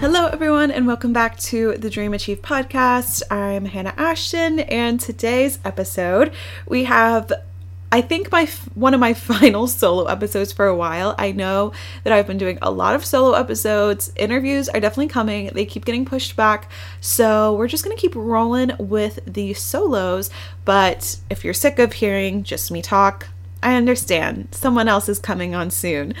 Hello, everyone, and welcome back to the Dream Achieve podcast. I'm Hannah Ashton, and today's episode we have. I think my one of my final solo episodes for a while. I know that I've been doing a lot of solo episodes. Interviews are definitely coming. They keep getting pushed back. So, we're just going to keep rolling with the solos. But if you're sick of hearing just me talk, I understand. Someone else is coming on soon.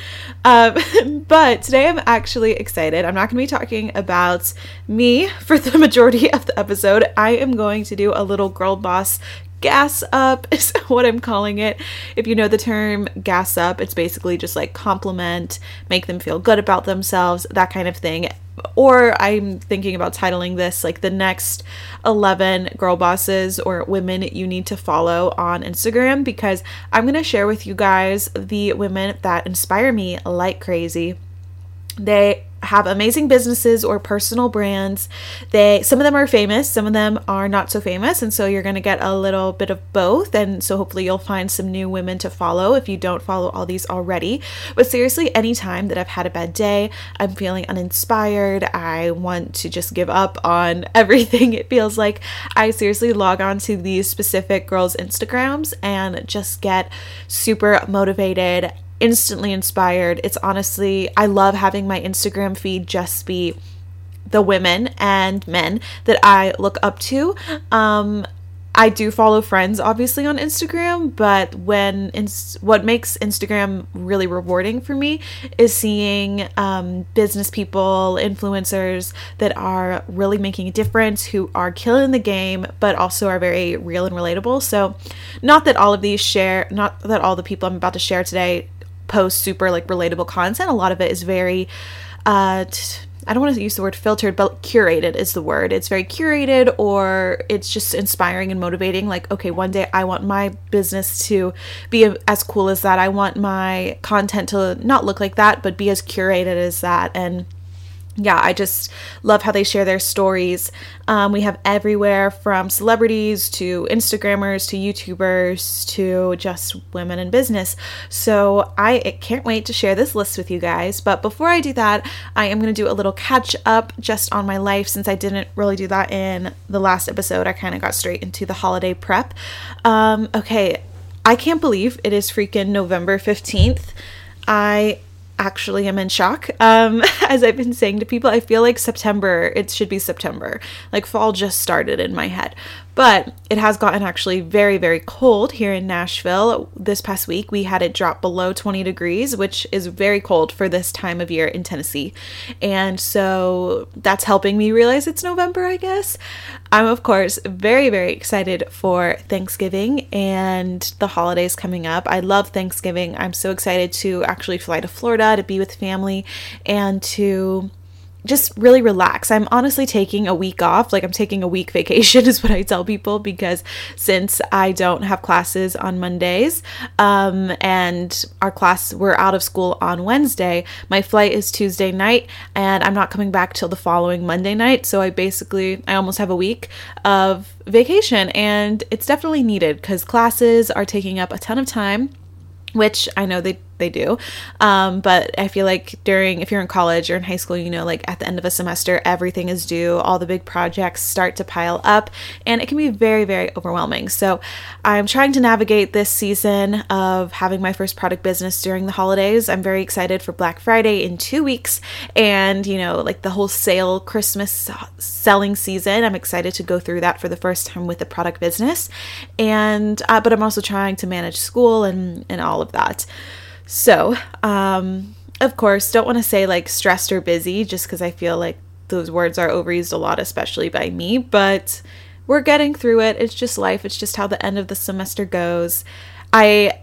Um, but today I'm actually excited. I'm not going to be talking about me for the majority of the episode. I am going to do a little girl boss gas up is what I'm calling it. If you know the term gas up, it's basically just like compliment, make them feel good about themselves, that kind of thing. Or I'm thinking about titling this like the next 11 girl bosses or women you need to follow on Instagram because I'm going to share with you guys the women that inspire me like crazy. They have amazing businesses or personal brands. They some of them are famous, some of them are not so famous, and so you're going to get a little bit of both and so hopefully you'll find some new women to follow if you don't follow all these already. But seriously, anytime that I've had a bad day, I'm feeling uninspired, I want to just give up on everything. It feels like I seriously log on to these specific girls' Instagrams and just get super motivated instantly inspired. It's honestly, I love having my Instagram feed just be the women and men that I look up to. Um, I do follow friends obviously on Instagram, but when ins- what makes Instagram really rewarding for me is seeing um, business people, influencers that are really making a difference, who are killing the game, but also are very real and relatable. So, not that all of these share, not that all the people I'm about to share today post super like relatable content. A lot of it is very uh t- I don't want to use the word filtered, but curated is the word. It's very curated or it's just inspiring and motivating. Like, okay, one day I want my business to be as cool as that. I want my content to not look like that, but be as curated as that. And yeah, I just love how they share their stories. Um, we have everywhere from celebrities to Instagrammers to YouTubers to just women in business. So I can't wait to share this list with you guys. But before I do that, I am going to do a little catch up just on my life since I didn't really do that in the last episode. I kind of got straight into the holiday prep. Um, okay, I can't believe it is freaking November 15th. I actually am in shock. Um, as I've been saying to people, I feel like September, it should be September. Like fall just started in my head. But it has gotten actually very, very cold here in Nashville. This past week, we had it drop below 20 degrees, which is very cold for this time of year in Tennessee. And so that's helping me realize it's November, I guess. I'm, of course, very, very excited for Thanksgiving and the holidays coming up. I love Thanksgiving. I'm so excited to actually fly to Florida to be with family and to just really relax. I'm honestly taking a week off. Like I'm taking a week vacation is what I tell people because since I don't have classes on Mondays, um, and our class we're out of school on Wednesday, my flight is Tuesday night and I'm not coming back till the following Monday night. So I basically I almost have a week of vacation and it's definitely needed because classes are taking up a ton of time which I know they they do. Um, but I feel like during, if you're in college or in high school, you know, like at the end of a semester, everything is due, all the big projects start to pile up, and it can be very, very overwhelming. So I'm trying to navigate this season of having my first product business during the holidays. I'm very excited for Black Friday in two weeks, and you know, like the whole sale Christmas selling season. I'm excited to go through that for the first time with the product business, and uh, but I'm also trying to manage school and and all of that. So, um, of course, don't want to say like stressed or busy just because I feel like those words are overused a lot, especially by me, but we're getting through it. It's just life, it's just how the end of the semester goes. I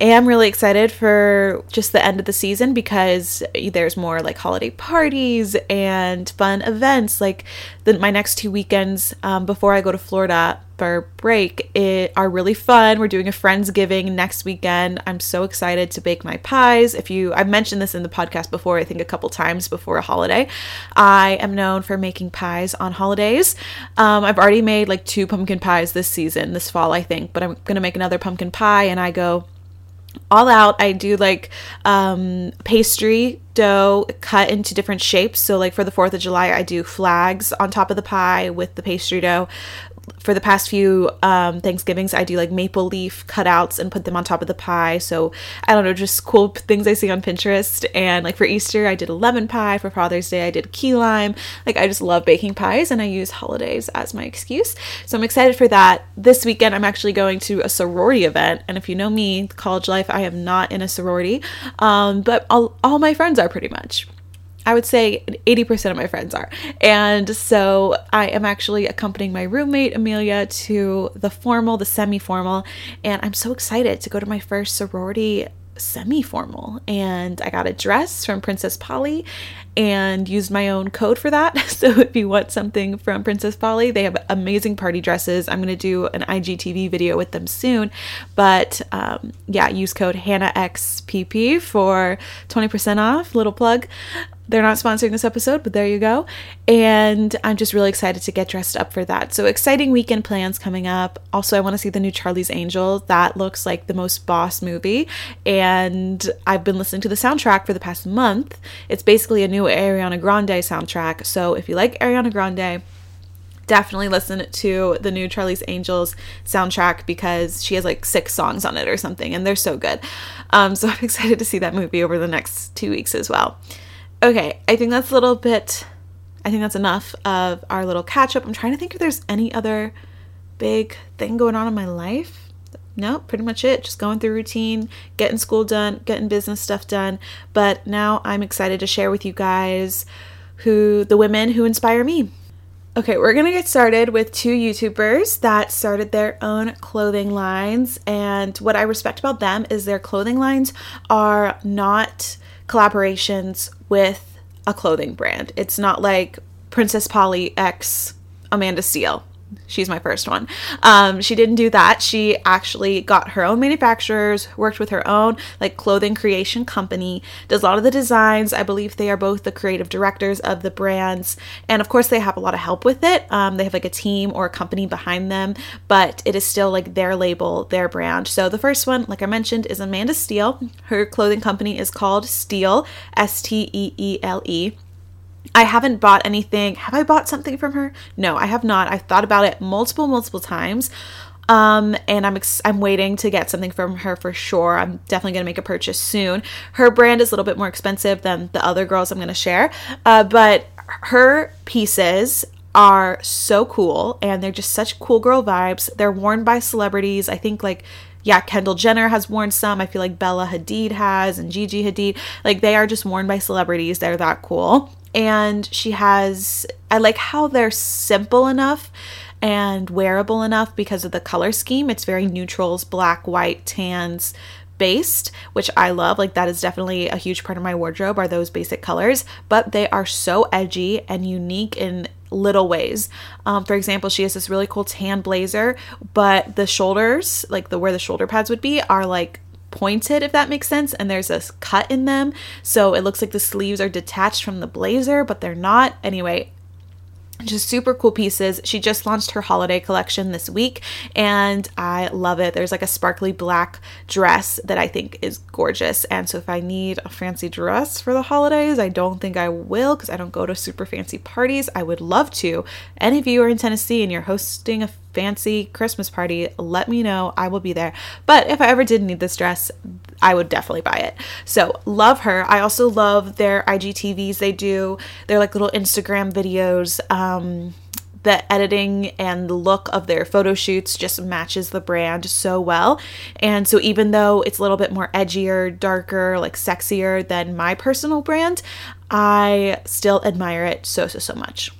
am really excited for just the end of the season because there's more like holiday parties and fun events. Like the, my next two weekends um, before I go to Florida, for break it, are really fun. We're doing a Friendsgiving next weekend. I'm so excited to bake my pies. If you, I've mentioned this in the podcast before, I think a couple times before a holiday. I am known for making pies on holidays. Um, I've already made like two pumpkin pies this season, this fall, I think, but I'm to make another pumpkin pie and I go all out i do like um, pastry dough cut into different shapes. So like for the fourth of july i do flags on top of the pie with the pastry dough for the past few um, Thanksgivings, I do like maple leaf cutouts and put them on top of the pie. So I don't know, just cool things I see on Pinterest. And like for Easter, I did a lemon pie. For Father's Day, I did key lime. Like I just love baking pies and I use holidays as my excuse. So I'm excited for that. This weekend, I'm actually going to a sorority event. And if you know me, college life, I am not in a sorority, um, but all, all my friends are pretty much. I would say 80% of my friends are. And so I am actually accompanying my roommate, Amelia, to the formal, the semi formal. And I'm so excited to go to my first sorority semi formal. And I got a dress from Princess Polly and used my own code for that. So if you want something from Princess Polly, they have amazing party dresses. I'm going to do an IGTV video with them soon. But um, yeah, use code HannahXPP for 20% off. Little plug. They're not sponsoring this episode, but there you go. And I'm just really excited to get dressed up for that. So, exciting weekend plans coming up. Also, I want to see the new Charlie's Angels. That looks like the most boss movie. And I've been listening to the soundtrack for the past month. It's basically a new Ariana Grande soundtrack. So, if you like Ariana Grande, definitely listen to the new Charlie's Angels soundtrack because she has like six songs on it or something, and they're so good. Um, so I'm excited to see that movie over the next two weeks as well. Okay, I think that's a little bit, I think that's enough of our little catch up. I'm trying to think if there's any other big thing going on in my life. No, pretty much it. Just going through routine, getting school done, getting business stuff done. But now I'm excited to share with you guys who the women who inspire me. Okay, we're gonna get started with two YouTubers that started their own clothing lines. And what I respect about them is their clothing lines are not collaborations with a clothing brand. It's not like Princess Polly X Amanda Steele. She's my first one. Um, she didn't do that. She actually got her own manufacturers, worked with her own like clothing creation company, does a lot of the designs. I believe they are both the creative directors of the brands, and of course they have a lot of help with it. Um, they have like a team or a company behind them, but it is still like their label, their brand. So the first one, like I mentioned, is Amanda Steele. Her clothing company is called Steele, S T E E L E. I haven't bought anything. Have I bought something from her? No, I have not. I've thought about it multiple, multiple times. Um, and I'm ex- I'm waiting to get something from her for sure. I'm definitely gonna make a purchase soon. Her brand is a little bit more expensive than the other girls I'm gonna share, uh, but her pieces are so cool and they're just such cool girl vibes. They're worn by celebrities. I think like yeah, Kendall Jenner has worn some. I feel like Bella Hadid has and Gigi Hadid. Like they are just worn by celebrities. They're that cool and she has I like how they're simple enough and wearable enough because of the color scheme. It's very neutrals, black, white, tans based, which I love. Like that is definitely a huge part of my wardrobe are those basic colors, but they are so edgy and unique in little ways. Um, for example, she has this really cool tan blazer, but the shoulders, like the where the shoulder pads would be, are like pointed, if that makes sense, and there's a cut in them. So it looks like the sleeves are detached from the blazer, but they're not. Anyway, just super cool pieces. She just launched her holiday collection this week and I love it. There's like a sparkly black dress that I think is gorgeous. And so if I need a fancy dress for the holidays, I don't think I will because I don't go to super fancy parties. I would love to. Any of you are in Tennessee and you're hosting a fancy Christmas party, let me know. I will be there. But if I ever did need this dress, I would definitely buy it. So, love her. I also love their IGTVs they do. They're like little Instagram videos. Um, the editing and the look of their photo shoots just matches the brand so well. And so, even though it's a little bit more edgier, darker, like sexier than my personal brand, I still admire it so, so, so much.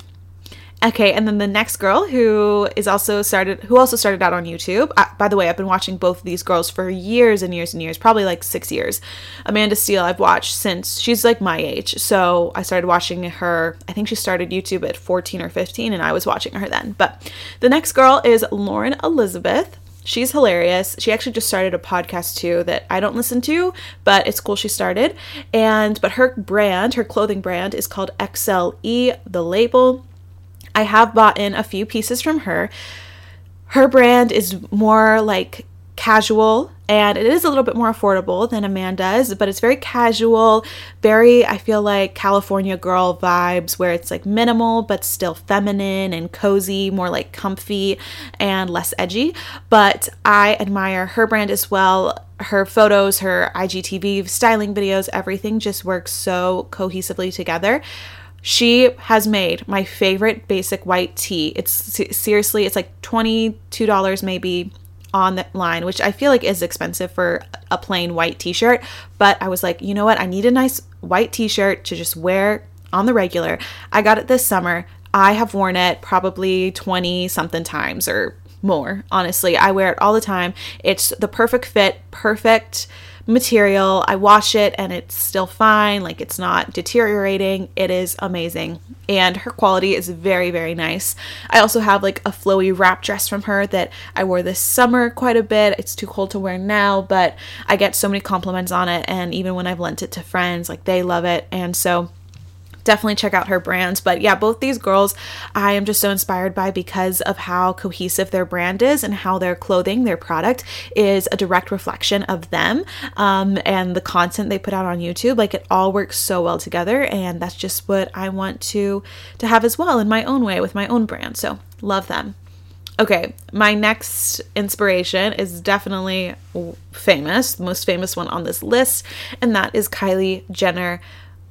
Okay, and then the next girl who is also started who also started out on YouTube. Uh, by the way, I've been watching both of these girls for years and years and years, probably like 6 years. Amanda Steele I've watched since she's like my age. So, I started watching her. I think she started YouTube at 14 or 15 and I was watching her then. But the next girl is Lauren Elizabeth. She's hilarious. She actually just started a podcast too that I don't listen to, but it's cool she started. And but her brand, her clothing brand is called XLE, the label I have bought in a few pieces from her. Her brand is more like casual and it is a little bit more affordable than Amanda's, but it's very casual, very, I feel like California girl vibes where it's like minimal but still feminine and cozy, more like comfy and less edgy. But I admire her brand as well. Her photos, her IGTV, styling videos, everything just works so cohesively together she has made my favorite basic white tee. It's seriously, it's like $22 maybe on the line, which I feel like is expensive for a plain white t shirt. But I was like, you know what? I need a nice white t shirt to just wear on the regular. I got it this summer. I have worn it probably 20 something times or more. Honestly, I wear it all the time. It's the perfect fit, perfect material. I wash it and it's still fine, like it's not deteriorating. It is amazing. And her quality is very, very nice. I also have like a flowy wrap dress from her that I wore this summer quite a bit. It's too cold to wear now, but I get so many compliments on it. And even when I've lent it to friends, like they love it. And so definitely check out her brands. But yeah, both these girls I am just so inspired by because of how cohesive their brand is and how their clothing, their product is a direct reflection of them um, and the content they put out on YouTube. Like it all works so well together, and that's just what I want to to have as well in my own way with my own brand. So love them. Okay, my next inspiration is definitely famous, the most famous one on this list, and that is Kylie Jenner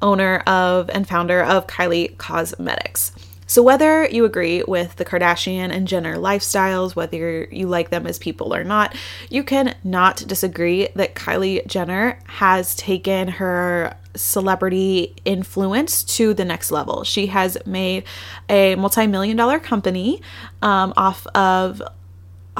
owner of and founder of Kylie Cosmetics. So, whether you agree with the Kardashian and Jenner lifestyles, whether you like them as people or not, you can not disagree that Kylie Jenner has taken her celebrity influence to the next level. She has made a multi million dollar company um, off of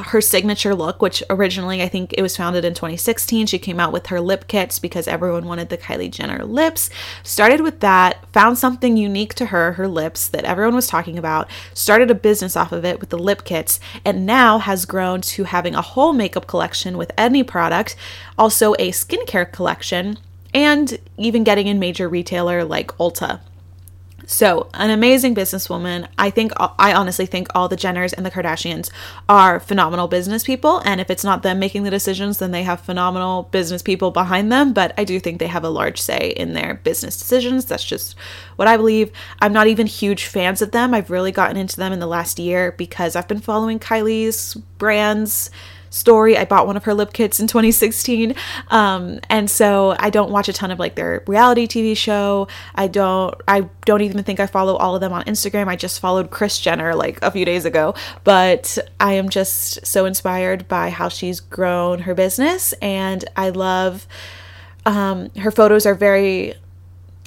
her signature look, which originally I think it was founded in 2016. She came out with her lip kits because everyone wanted the Kylie Jenner lips. Started with that, found something unique to her, her lips, that everyone was talking about, started a business off of it with the lip kits, and now has grown to having a whole makeup collection with any product, also a skincare collection, and even getting in major retailer like Ulta. So, an amazing businesswoman. I think, I honestly think all the Jenners and the Kardashians are phenomenal business people. And if it's not them making the decisions, then they have phenomenal business people behind them. But I do think they have a large say in their business decisions. That's just what I believe. I'm not even huge fans of them. I've really gotten into them in the last year because I've been following Kylie's brands story. I bought one of her lip kits in 2016. Um, and so I don't watch a ton of like their reality TV show. I don't I don't even think I follow all of them on Instagram. I just followed Kris Jenner like a few days ago. But I am just so inspired by how she's grown her business and I love um, her photos are very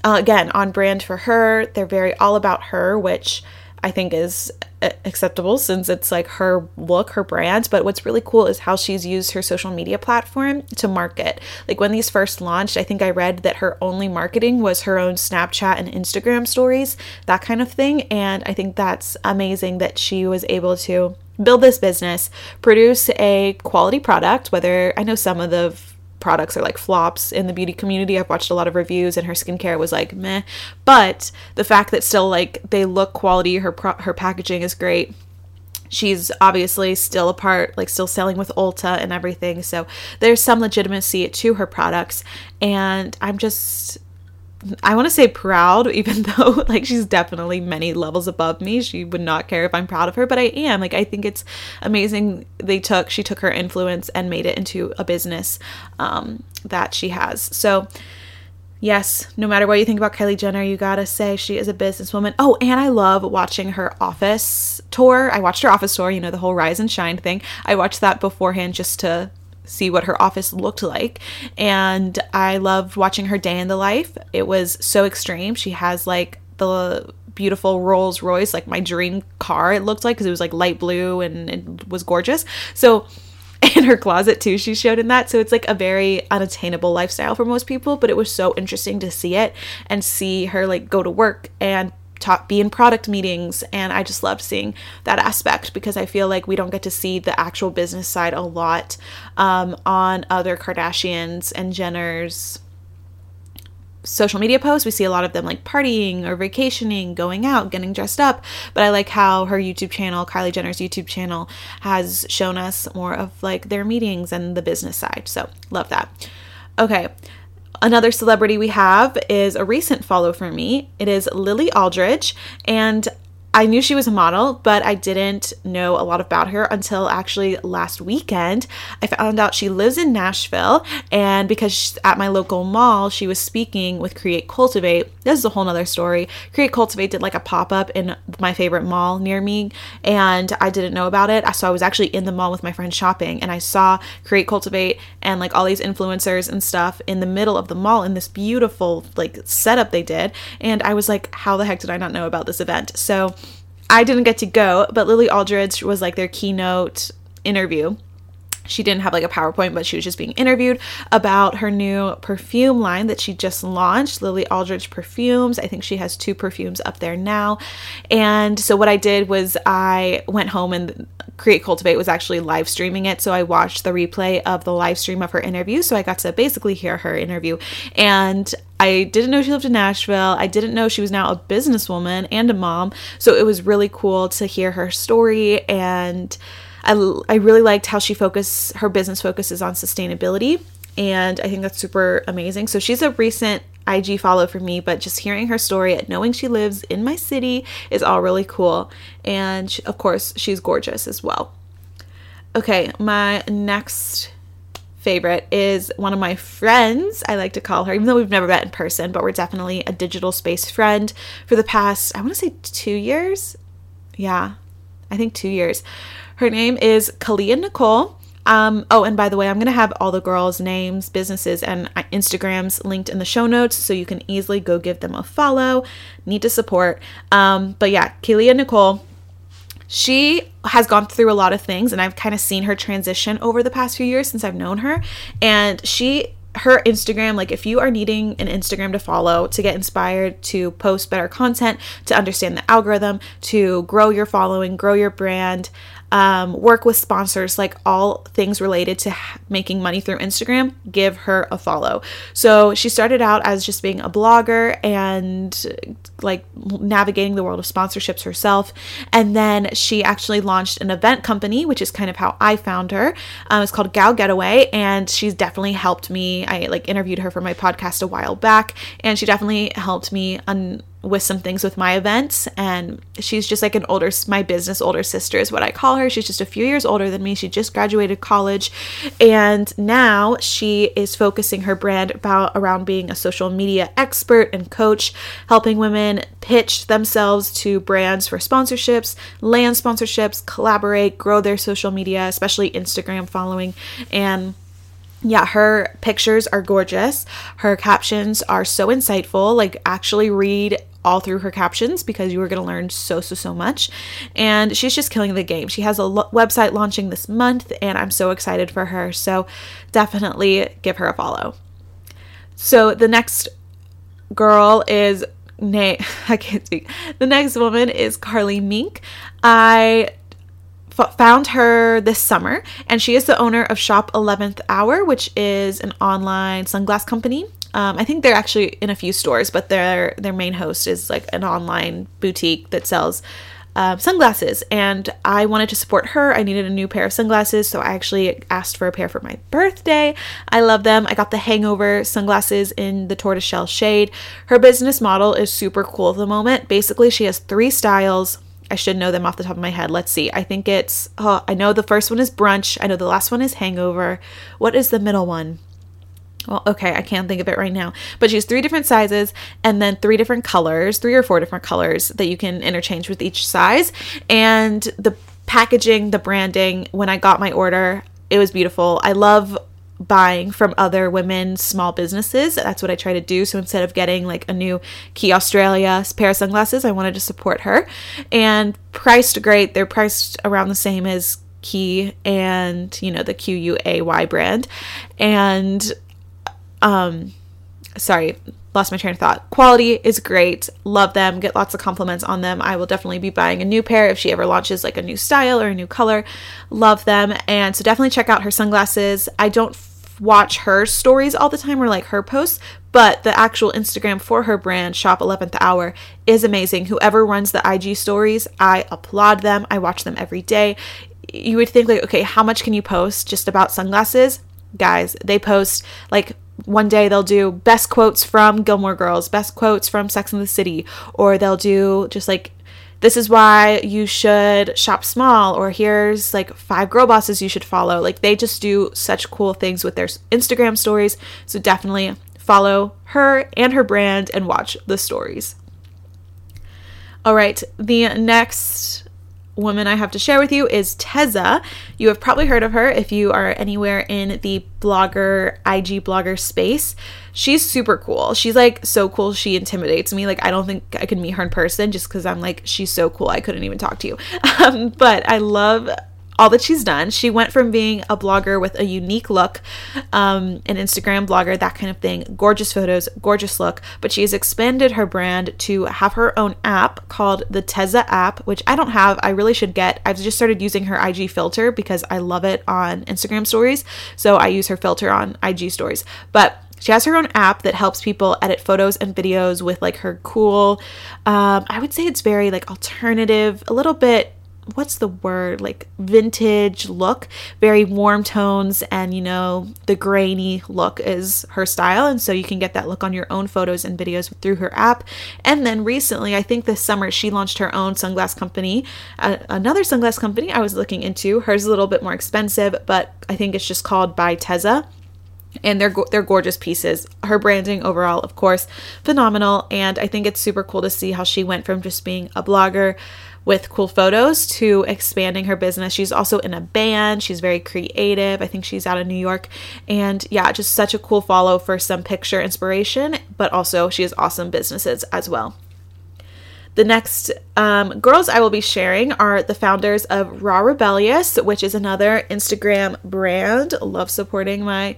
uh, again on brand for her. They're very all about her, which I think is uh, acceptable since it's like her look, her brand. But what's really cool is how she's used her social media platform to market. Like when these first launched, I think I read that her only marketing was her own Snapchat and Instagram stories, that kind of thing. And I think that's amazing that she was able to build this business, produce a quality product, whether I know some of the products are like flops in the beauty community. I've watched a lot of reviews and her skincare was like meh. But the fact that still like they look quality, her pro- her packaging is great. She's obviously still a part, like still selling with Ulta and everything. So there's some legitimacy to her products. And I'm just I want to say proud, even though like she's definitely many levels above me. She would not care if I'm proud of her, but I am. Like I think it's amazing they took she took her influence and made it into a business um, that she has. So yes, no matter what you think about Kylie Jenner, you gotta say she is a businesswoman. Oh, and I love watching her office tour. I watched her office tour, you know, the whole rise and shine thing. I watched that beforehand just to see what her office looked like. And I loved watching her day in the life. It was so extreme. She has like the beautiful Rolls Royce, like my dream car, it looked like, because it was like light blue and it was gorgeous. So, in her closet too, she showed in that. So, it's like a very unattainable lifestyle for most people, but it was so interesting to see it and see her like go to work and talk, be in product meetings. And I just loved seeing that aspect because I feel like we don't get to see the actual business side a lot um, on other Kardashians and Jenners social media posts, we see a lot of them like partying or vacationing, going out, getting dressed up. But I like how her YouTube channel, Kylie Jenner's YouTube channel, has shown us more of like their meetings and the business side. So love that. Okay. Another celebrity we have is a recent follow for me. It is Lily Aldridge. And I knew she was a model, but I didn't know a lot about her until actually last weekend. I found out she lives in Nashville, and because at my local mall, she was speaking with Create Cultivate. This is a whole nother story. Create Cultivate did like a pop up in my favorite mall near me, and I didn't know about it. So I was actually in the mall with my friend shopping, and I saw Create Cultivate and like all these influencers and stuff in the middle of the mall in this beautiful like setup they did. And I was like, how the heck did I not know about this event? So I didn't get to go, but Lily Aldridge was like their keynote interview. She didn't have like a PowerPoint, but she was just being interviewed about her new perfume line that she just launched, Lily Aldridge Perfumes. I think she has two perfumes up there now. And so what I did was I went home and Create Cultivate was actually live streaming it. So I watched the replay of the live stream of her interview. So I got to basically hear her interview. And I didn't know she lived in Nashville. I didn't know she was now a businesswoman and a mom. So it was really cool to hear her story and I, I really liked how she focus her business focuses on sustainability and I think that's super amazing. So she's a recent IG follow for me, but just hearing her story and knowing she lives in my city is all really cool. And she, of course, she's gorgeous as well. Okay, my next favorite is one of my friends. I like to call her, even though we've never met in person, but we're definitely a digital space friend for the past, I want to say two years. Yeah, I think two years. Her name is Kahlea Nicole. Um, oh, and by the way, I'm going to have all the girls' names, businesses, and uh, Instagrams linked in the show notes so you can easily go give them a follow. Need to support. Um, but yeah, Kahlea Nicole, she has gone through a lot of things, and I've kind of seen her transition over the past few years since I've known her. And she her Instagram, like if you are needing an Instagram to follow to get inspired to post better content, to understand the algorithm, to grow your following, grow your brand, um, work with sponsors, like all things related to making money through Instagram, give her a follow. So she started out as just being a blogger and like navigating the world of sponsorships herself. And then she actually launched an event company, which is kind of how I found her. Um, it's called Gal Getaway, and she's definitely helped me. I like interviewed her for my podcast a while back, and she definitely helped me on with some things with my events and she's just like an older my business older sister is what I call her. She's just a few years older than me. She just graduated college and now she is focusing her brand about around being a social media expert and coach, helping women pitch themselves to brands for sponsorships, land sponsorships, collaborate, grow their social media, especially Instagram following and yeah, her pictures are gorgeous. Her captions are so insightful. Like, actually read all through her captions because you are going to learn so, so, so much. And she's just killing the game. She has a lo- website launching this month, and I'm so excited for her. So definitely give her a follow. So the next girl is Nay, I can't speak. The next woman is Carli Mink. I found her this summer, and she is the owner of Shop 11th Hour, which is an online sunglass company. Um, I think they're actually in a few stores, but their their main host is like an online boutique that sells uh, sunglasses. And I wanted to support her. I needed a new pair of sunglasses, so I actually asked for a pair for my birthday. I love them. I got the Hangover sunglasses in the tortoiseshell shade. Her business model is super cool at the moment. Basically, she has three styles. I should know them off the top of my head. Let's see. I think it's, oh, I know the first one is brunch. I know the last one is hangover. What is the middle one? Well, okay, I can't think of it right now, but she has three different sizes and then three different colors, three or four different colors that you can interchange with each size. And the packaging, the branding, when I got my order, it was beautiful. I love buying from other women's small businesses. That's what I try to do. So instead of getting like a new Quay Australia pair of sunglasses, I wanted to support her. And priced great. They're priced around the same as Key and, you know, the Q U A Y brand. And um, sorry, lost my train of thought. Quality is great. Love them. Get lots of compliments on them. I will definitely be buying a new pair if she ever launches like a new style or a new color. Love them. And so definitely check out her sunglasses. I don't watch her stories all the time or like her posts, but the actual Instagram for her brand, Shop 11th Hour, is amazing. Whoever runs the IG stories, I applaud them. I watch them every day. You would think, like, okay, how much can you post just about sunglasses? Guys, they post like one day they'll do best quotes from Gilmore Girls, best quotes from Sex and the City, or they'll do just like this is why you should shop small or here's like five girl bosses you should follow. Like they just do such cool things with their instagram stories. So definitely follow her and her brand and watch the stories. All right the next woman I have to share with you is Tezza. You have probably heard of her if you are anywhere in the blogger, IG blogger space. She's super cool. She's like so cool, she intimidates me. Like, I don't think I could meet her in person just because I'm like, she's so cool, I couldn't even talk to you. Um, but I love all that she's done. She went from being a blogger with a unique look, um, an Instagram blogger, that kind of thing, gorgeous photos, gorgeous look, but she has expanded her brand to have her own app called the Tezza app, which I don't have. I really should get. I've just started using her IG filter because I love it on Instagram stories. So I use her filter on IG stories. But she has her own app that helps people edit photos and videos with like her cool, um, I would say it's very like alternative, a little bit what's the word like vintage look very warm tones and you know the grainy look is her style. And so you can get that look on your own photos and videos through her app. And then recently i think this summer she launched her own sunglass company uh, another sunglass company i was looking into. Hers a little bit more expensive but i think it's just called by tezza. And they're they're gorgeous pieces. Her branding overall, of course, phenomenal, and I think it's super cool to see how she went from just being a blogger with cool photos to expanding her business. She's also in a band. She's very creative. I think she's out of New York. And yeah, just such a cool follow for some picture inspiration, but also she has awesome businesses as well. The next um, girls I will be sharing are the founders of Raw Rebellious, which is another Instagram brand. Love supporting my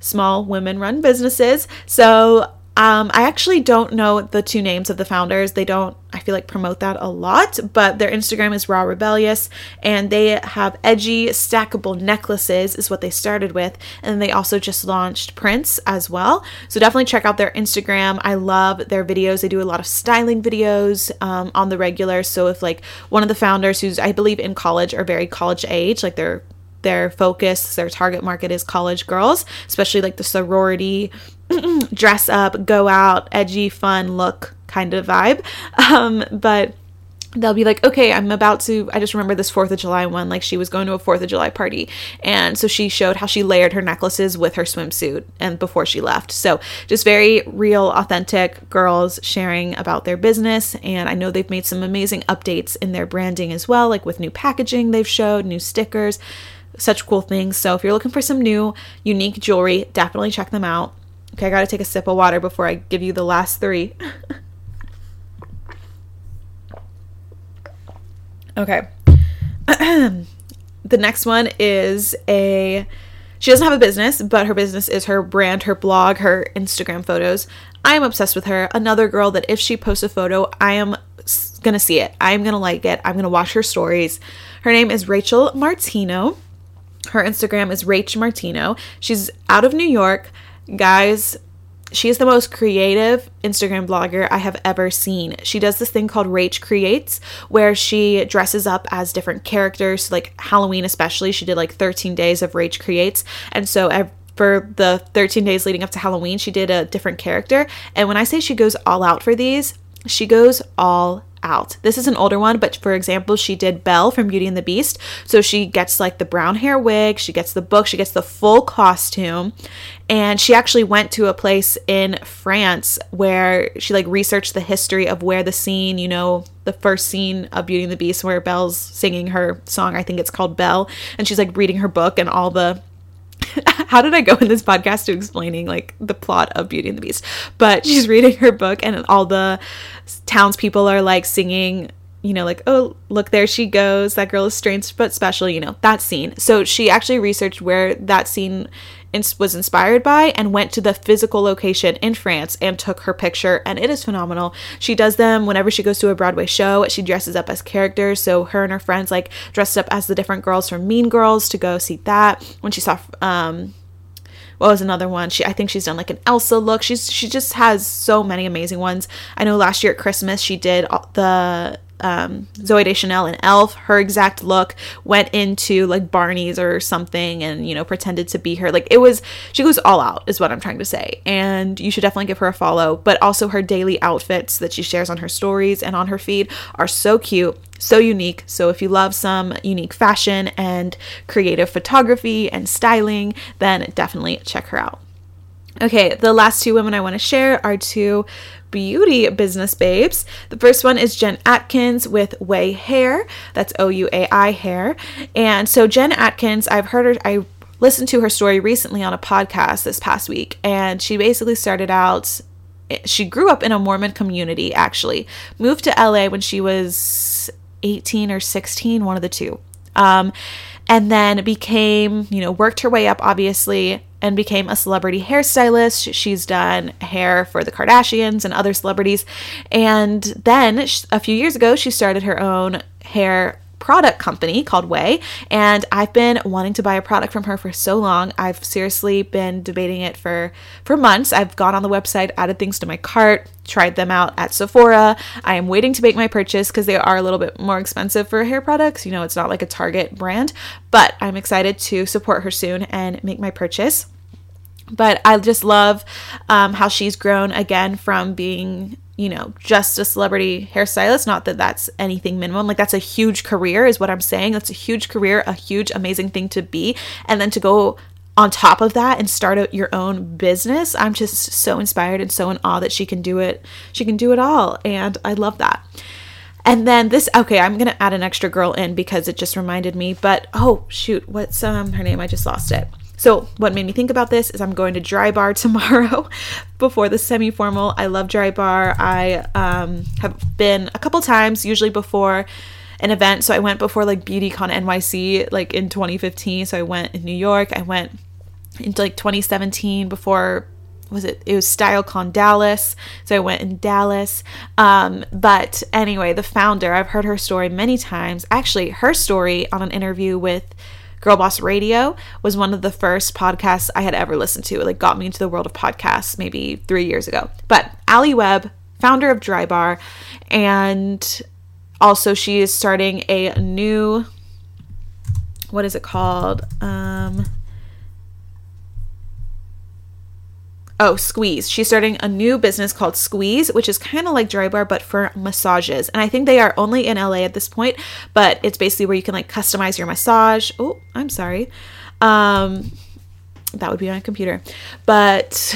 small women run businesses. So um, I actually don't know the two names of the founders. They don't, I feel like, promote that a lot, but their Instagram is Raw Rebellious, and they have edgy, stackable necklaces, is what they started with. And they also just launched prints as well. So definitely check out their Instagram. I love their videos. They do a lot of styling videos um, on the regular. So if, like, one of the founders who's, I believe, in college or very college age, like they're their focus, their target market is college girls, especially like the sorority dress up, go out, edgy, fun look kind of vibe. Um, but they'll be like, okay, I'm about to. I just remember this 4th of July one. Like, she was going to a 4th of July party. And so she showed how she layered her necklaces with her swimsuit and before she left. So, just very real, authentic girls sharing about their business. And I know they've made some amazing updates in their branding as well, like with new packaging they've showed, new stickers, such cool things. So, if you're looking for some new, unique jewelry, definitely check them out. Okay, I gotta take a sip of water before I give you the last three. okay. the next one is a. She doesn't have a business, but her business is her brand, her blog, her Instagram photos. I am obsessed with her. Another girl that if she posts a photo, I am gonna see it. I'm gonna like it. I'm gonna watch her stories. Her name is Rachel Martino. Her Instagram is Rach Martino. She's out of New York guys, she is the most creative Instagram blogger I have ever seen. She does this thing called Rach Creates, where she dresses up as different characters, like Halloween, especially. She did like 13 days of Rach Creates. And so for the 13 days leading up to Halloween, she did a different character. And when I say she goes all out for these, she goes all out. This is an older one, but for example, she did Belle from Beauty and the Beast. So she gets like the brown hair wig, she gets the book, she gets the full costume. And she actually went to a place in France where she like researched the history of where the scene, you know, the first scene of Beauty and the Beast where Belle's singing her song, I think it's called Belle, and she's like reading her book and all the how did I go in this podcast to explaining like the plot of Beauty and the Beast? But she's reading her book, and all the townspeople are like singing, you know, like, oh, look, there she goes. That girl is strange but special, you know, that scene. So she actually researched where that scene was inspired by and went to the physical location in France and took her picture and it is phenomenal. She does them whenever she goes to a Broadway show. She dresses up as characters. So her and her friends like dressed up as the different girls from Mean Girls to go see that. When she saw um what was another one? She I think she's done like an Elsa look. She's she just has so many amazing ones. I know last year at Christmas she did the um, Zooey Deschanel and Elf, her exact look went into like Barney's or something and, you know, pretended to be her. Like it was, she goes all out, is what I'm trying to say. And you should definitely give her a follow. But also her daily outfits that she shares on her stories and on her feed are so cute, so unique. So if you love some unique fashion and creative photography and styling, then definitely check her out. Okay, the last two women I want to share are two beauty business babes. The first one is Jen Atkins with Ouai Hair. That's O U A I hair. And so Jen Atkins, I've heard her, I listened to her story recently on a podcast this past week, and she basically started out. She grew up in a Mormon community, actually. Moved to LA when she was 18 or 16, one of the two. Um, and then became, you know, worked her way up, obviously, and became a celebrity hairstylist. She's done hair for the Kardashians and other celebrities. And then a few years ago, she started her own hair product company called Ouai, and I've been wanting to buy a product from her for so long. I've seriously been debating it for for months. I've gone on the website, added things to my cart, tried them out at Sephora. I am waiting to make my purchase because they are a little bit more expensive for hair products. You know, it's not like a Target brand, but I'm excited to support her soon and make my purchase but I just love um, how she's grown again from being, you know, just a celebrity hairstylist. Not that that's anything minimum. Like, that's a huge career, is what I'm saying. That's a huge career, a huge, amazing thing to be. And then to go on top of that and start out your own business, I'm just so inspired and so in awe that she can do it. She can do it all. And I love that. And then this, okay, I'm gonna add an extra girl in because it just reminded me. But oh shoot, what's um her name? I just lost it. So, what made me think about this is I'm going to Drybar tomorrow before the semi formal. I love Drybar. I um, have been a couple times, usually before an event. So, I went before like BeautyCon NYC, like in 2015. So, I went in New York. I went into like 2017 before was it it was stylecon dallas so i went in dallas um, but anyway the founder i've heard her story many times actually her story on an interview with Girl Boss Radio was one of the first podcasts I had ever listened to. It like got me into the world of podcasts maybe three years ago. But Alli Webb, founder of Dry Bar, and also she is starting a new what is it called? Um Oh, Squeeze. She's starting a new business called Squeeze, which is kind of like Drybar, but for massages. And I think they are only in LA at this point, but it's basically where you can like customize your massage. Oh, I'm sorry. Um, that would be my computer. But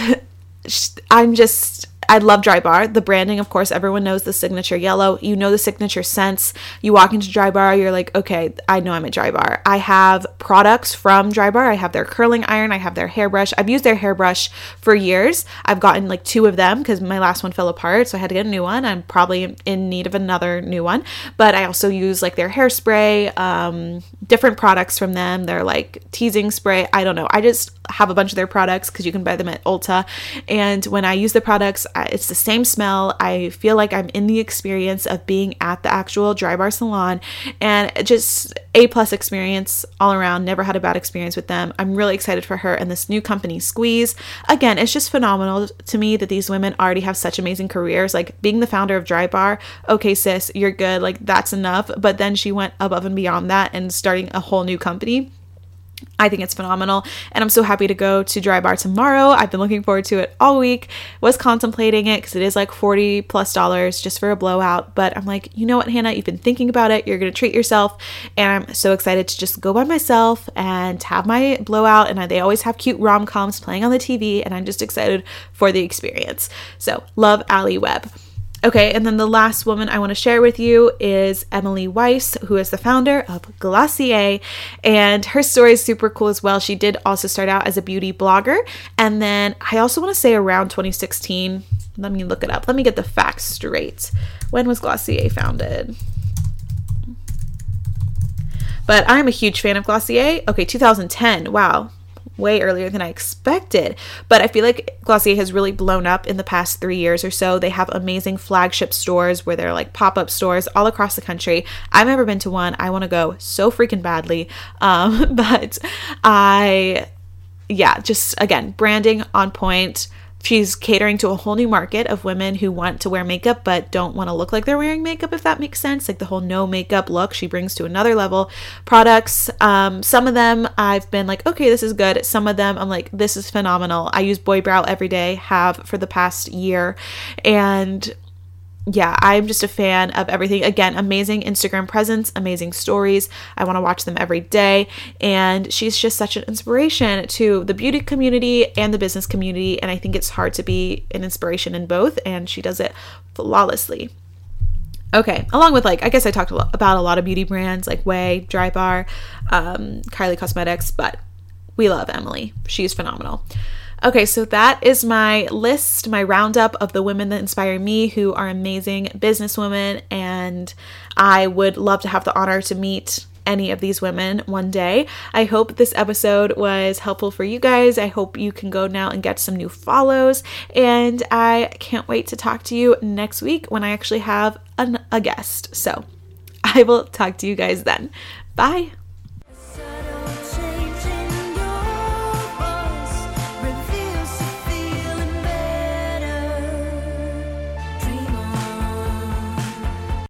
I'm just I love Drybar. The branding, of course, everyone knows the signature yellow. You know the signature scents. You walk into Drybar, you're like, okay, I know I'm at Drybar. I have products from Drybar. I have their curling iron. I have their hairbrush. I've used their hairbrush for years. I've gotten like two of them because my last one fell apart, so I had to get a new one. I'm probably in need of another new one. But I also use like their hairspray, um, different products from them. They're like teasing spray. I don't know. I just have a bunch of their products because you can buy them at Ulta. And when I use the products, it's the same smell. I feel like I'm in the experience of being at the actual dry bar salon and just a plus experience all around. Never had a bad experience with them. I'm really excited for her and this new company, Squeeze. Again, it's just phenomenal to me that these women already have such amazing careers. Like being the founder of Dry Bar, okay, sis, you're good. Like that's enough. But then she went above and beyond that and starting a whole new company I think it's phenomenal and I'm so happy to go to Dry Bar tomorrow. I've been looking forward to it all week. Was contemplating it cuz it is like 40 plus dollars just for a blowout, but I'm like, "You know what, Hannah, you've been thinking about it. You're to treat yourself." And I'm so excited to just go by myself and have my blowout and they always have cute rom-coms playing on the TV and I'm just excited for the experience. So, love Alli Webb. Okay, and then the last woman I want to share with you is Emily Weiss, who is the founder of Glossier. And her story is super cool as well. She did also start out as a beauty blogger. And then I also want to say around 2016, let me look it up. Let me get the facts straight. When was Glossier founded? But I'm a huge fan of Glossier. Okay, 2010. Wow way earlier than I expected. But I feel like Glossier has really blown up in the past three years or so. They have amazing flagship stores where they're like pop up stores all across the country. I've never been to one. I want to go so freaking badly. Um, but I yeah, just again, branding on point. She's catering to a whole new market of women who want to wear makeup but don't want to look like they're wearing makeup, if that makes sense. Like the whole no makeup look she brings to another level. Products, um, some of them I've been like, okay, this is good. Some of them I'm like, this is phenomenal. I use Boy Brow every day, have for the past year. And yeah, I'm just a fan of everything. Again, amazing Instagram presence, amazing stories. I want to watch them every day. And she's just such an inspiration to the beauty community and the business community. And I think it's hard to be an inspiration in both. And she does it flawlessly. Okay, along with like, I guess I talked about a lot of beauty brands like Ouai, Drybar, um, Kylie Cosmetics, but we love Emily. She's phenomenal. Okay, so that is my list, my roundup of the women that inspire me who are amazing businesswomen. And I would love to have the honor to meet any of these women one day. I hope this episode was helpful for you guys. I hope you can go now and get some new follows. And I can't wait to talk to you next week when I actually have an, a guest. So I will talk to you guys then. Bye.